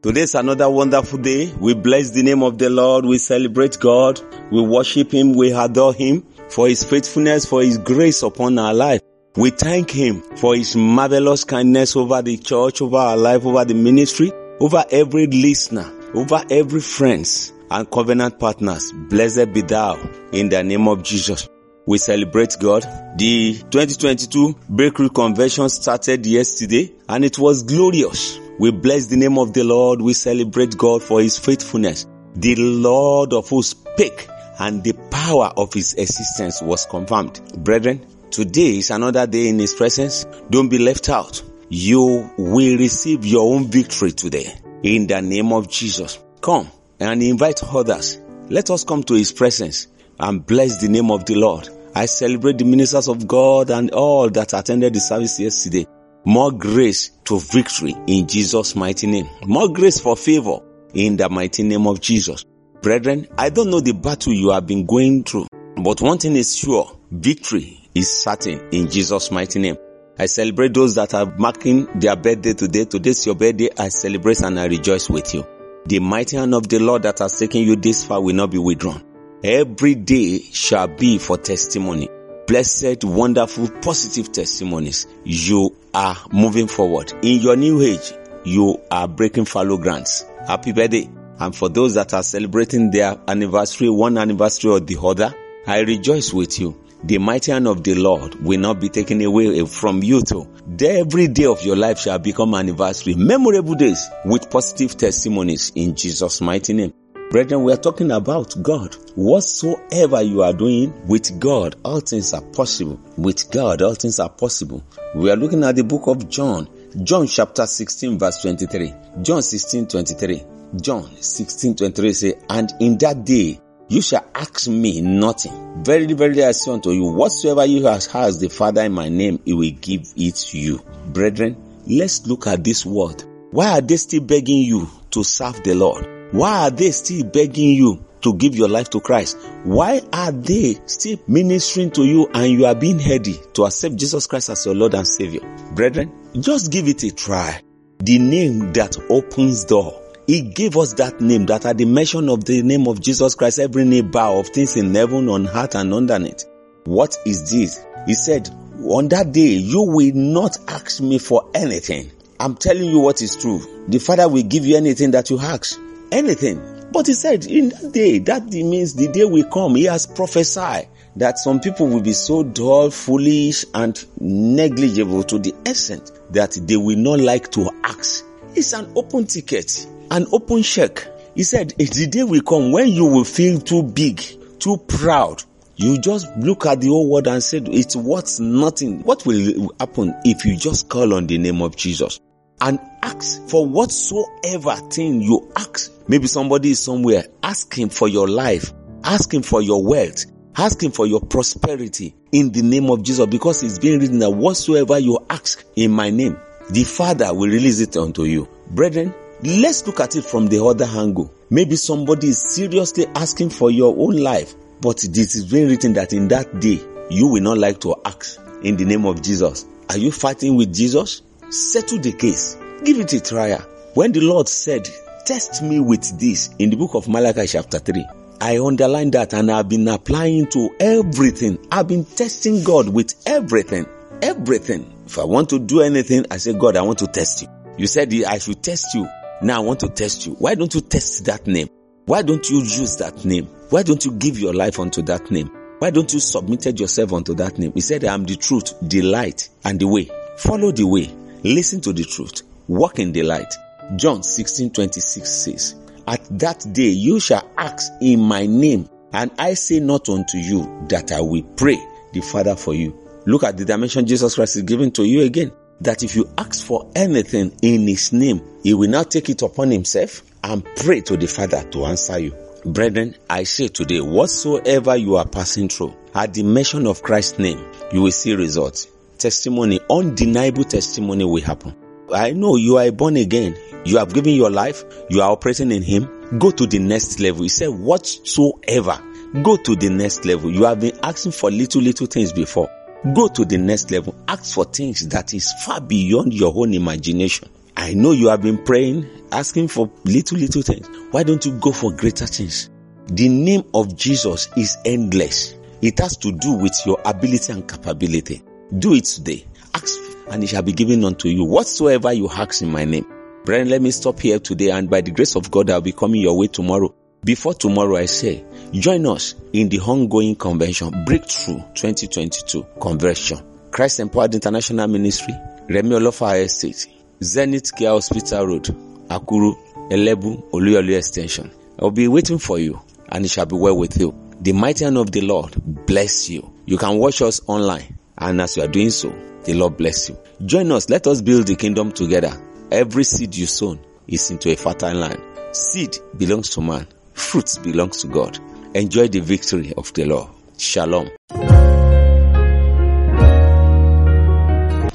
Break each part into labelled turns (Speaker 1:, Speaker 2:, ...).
Speaker 1: Today's another wonderful day. We bless the name of the Lord. We celebrate God. We worship Him. We adore Him for His faithfulness, for His grace upon our life. We thank Him for His marvelous kindness over the church, over our life, over the ministry, over every listener, over every friends and covenant partners. Blessed be thou in the name of Jesus. We celebrate God. The 2022 Breakthrough Convention started yesterday and it was glorious. We bless the name of the Lord. We celebrate God for his faithfulness. The Lord of hosts spake and the power of his existence was confirmed. Brethren, today is another day in his presence. Don't be left out. You will receive your own victory today in the name of Jesus. Come and invite others. Let us come to his presence and bless the name of the Lord. I celebrate the ministers of God and all that attended the service yesterday. More grace to victory in Jesus' mighty name. More grace for favor in the mighty name of Jesus. Brethren, I don't know the battle you have been going through, but one thing is sure, victory is certain in Jesus' mighty name. I celebrate those that are marking their birthday today. Today's your birthday. I celebrate and I rejoice with you. The mighty hand of the Lord that has taken you this far will not be withdrawn. Every day shall be for testimony blessed, wonderful, positive testimonies. You are moving forward. In your new age, you are breaking fallow grounds. Happy birthday. And for those that are celebrating their anniversary, one anniversary or the other, I rejoice with you. The mighty hand of the Lord will not be taken away from you too. Every day of your life shall become anniversary, memorable days with positive testimonies in Jesus' mighty name. Brethren, we are talking about God. Whatsoever you are doing with God, all things are possible. With God, all things are possible. We are looking at the book of John. John chapter 16 verse 23. John 16 23. John 16 23 say, And in that day you shall ask me nothing. Verily, verily I say unto you, whatsoever you have asked the Father in my name, he will give it to you. Brethren, let's look at this word. Why are they still begging you to serve the Lord? Why are they still begging you to give your life to Christ? Why are they still ministering to you and you are being ready to accept Jesus Christ as your Lord and Savior? Brethren, just give it a try. The name that opens door. He gave us that name that at the mention of the name of Jesus Christ, every knee bow of things in heaven, on earth and underneath. What is this? He said, on that day, you will not ask me for anything. I'm telling you what is true. The Father will give you anything that you ask anything. But he said, in that day, that means the day will come. He has prophesied that some people will be so dull, foolish, and negligible to the extent that they will not like to ask. It's an open ticket, an open check. He said, the day will come when you will feel too big, too proud. You just look at the whole world and said, it's worth nothing. What will happen if you just call on the name of Jesus? And ask for whatsoever thing you ask. Maybe somebody is somewhere. Ask him for your life. Ask him for your wealth. Ask him for your prosperity in the name of Jesus because it's been written that whatsoever you ask in my name, the Father will release it unto you. Brethren, let's look at it from the other angle. Maybe somebody is seriously asking for your own life, but this is being written that in that day, you will not like to ask in the name of Jesus. Are you fighting with Jesus? Settle the case. Give it a trial. When the Lord said, test me with this in the book of Malachi chapter 3, I underlined that and I've been applying to everything. I've been testing God with everything. Everything. If I want to do anything, I say, God, I want to test you. You said I should test you. Now I want to test you. Why don't you test that name? Why don't you use that name? Why don't you give your life unto that name? Why don't you submitted yourself unto that name? He said, I am the truth, the light, and the way. Follow the way. Listen to the truth. Walk in the light. John 16 26 says, At that day you shall ask in my name, and I say not unto you that I will pray the Father for you. Look at the dimension Jesus Christ is giving to you again. That if you ask for anything in his name, he will not take it upon himself and pray to the Father to answer you. Brethren, I say today, whatsoever you are passing through, at the mention of Christ's name, you will see results. Testimony, undeniable testimony will happen. I know you are born again. You have given your life. You are operating in Him. Go to the next level. He said, whatsoever. Go to the next level. You have been asking for little, little things before. Go to the next level. Ask for things that is far beyond your own imagination. I know you have been praying, asking for little, little things. Why don't you go for greater things? The name of Jesus is endless. It has to do with your ability and capability. Do it today. Ask and it shall be given unto you whatsoever you ask in my name. Brethren, let me stop here today and by the grace of God, I'll be coming your way tomorrow. Before tomorrow, I say, join us in the ongoing convention, Breakthrough 2022 Convention. Christ Empowered International Ministry, Remi Olofa Estate, Zenith Care Hospital Road, Akuru, Elebu, Oluyole Extension. I'll be waiting for you and it shall be well with you. The mighty hand of the Lord bless you. You can watch us online and as you are doing so, the Lord bless you. Join us. Let us build the kingdom together. Every seed you sown is into a fertile land. Seed belongs to man. Fruits belongs to God. Enjoy the victory of the Lord. Shalom.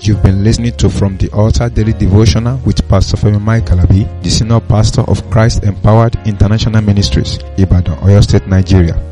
Speaker 2: You've been listening to From the Altar Daily Devotional with Pastor Femi Mike Alabi, the Senior Pastor of Christ Empowered International Ministries, Ibadan, Oyo State, Nigeria.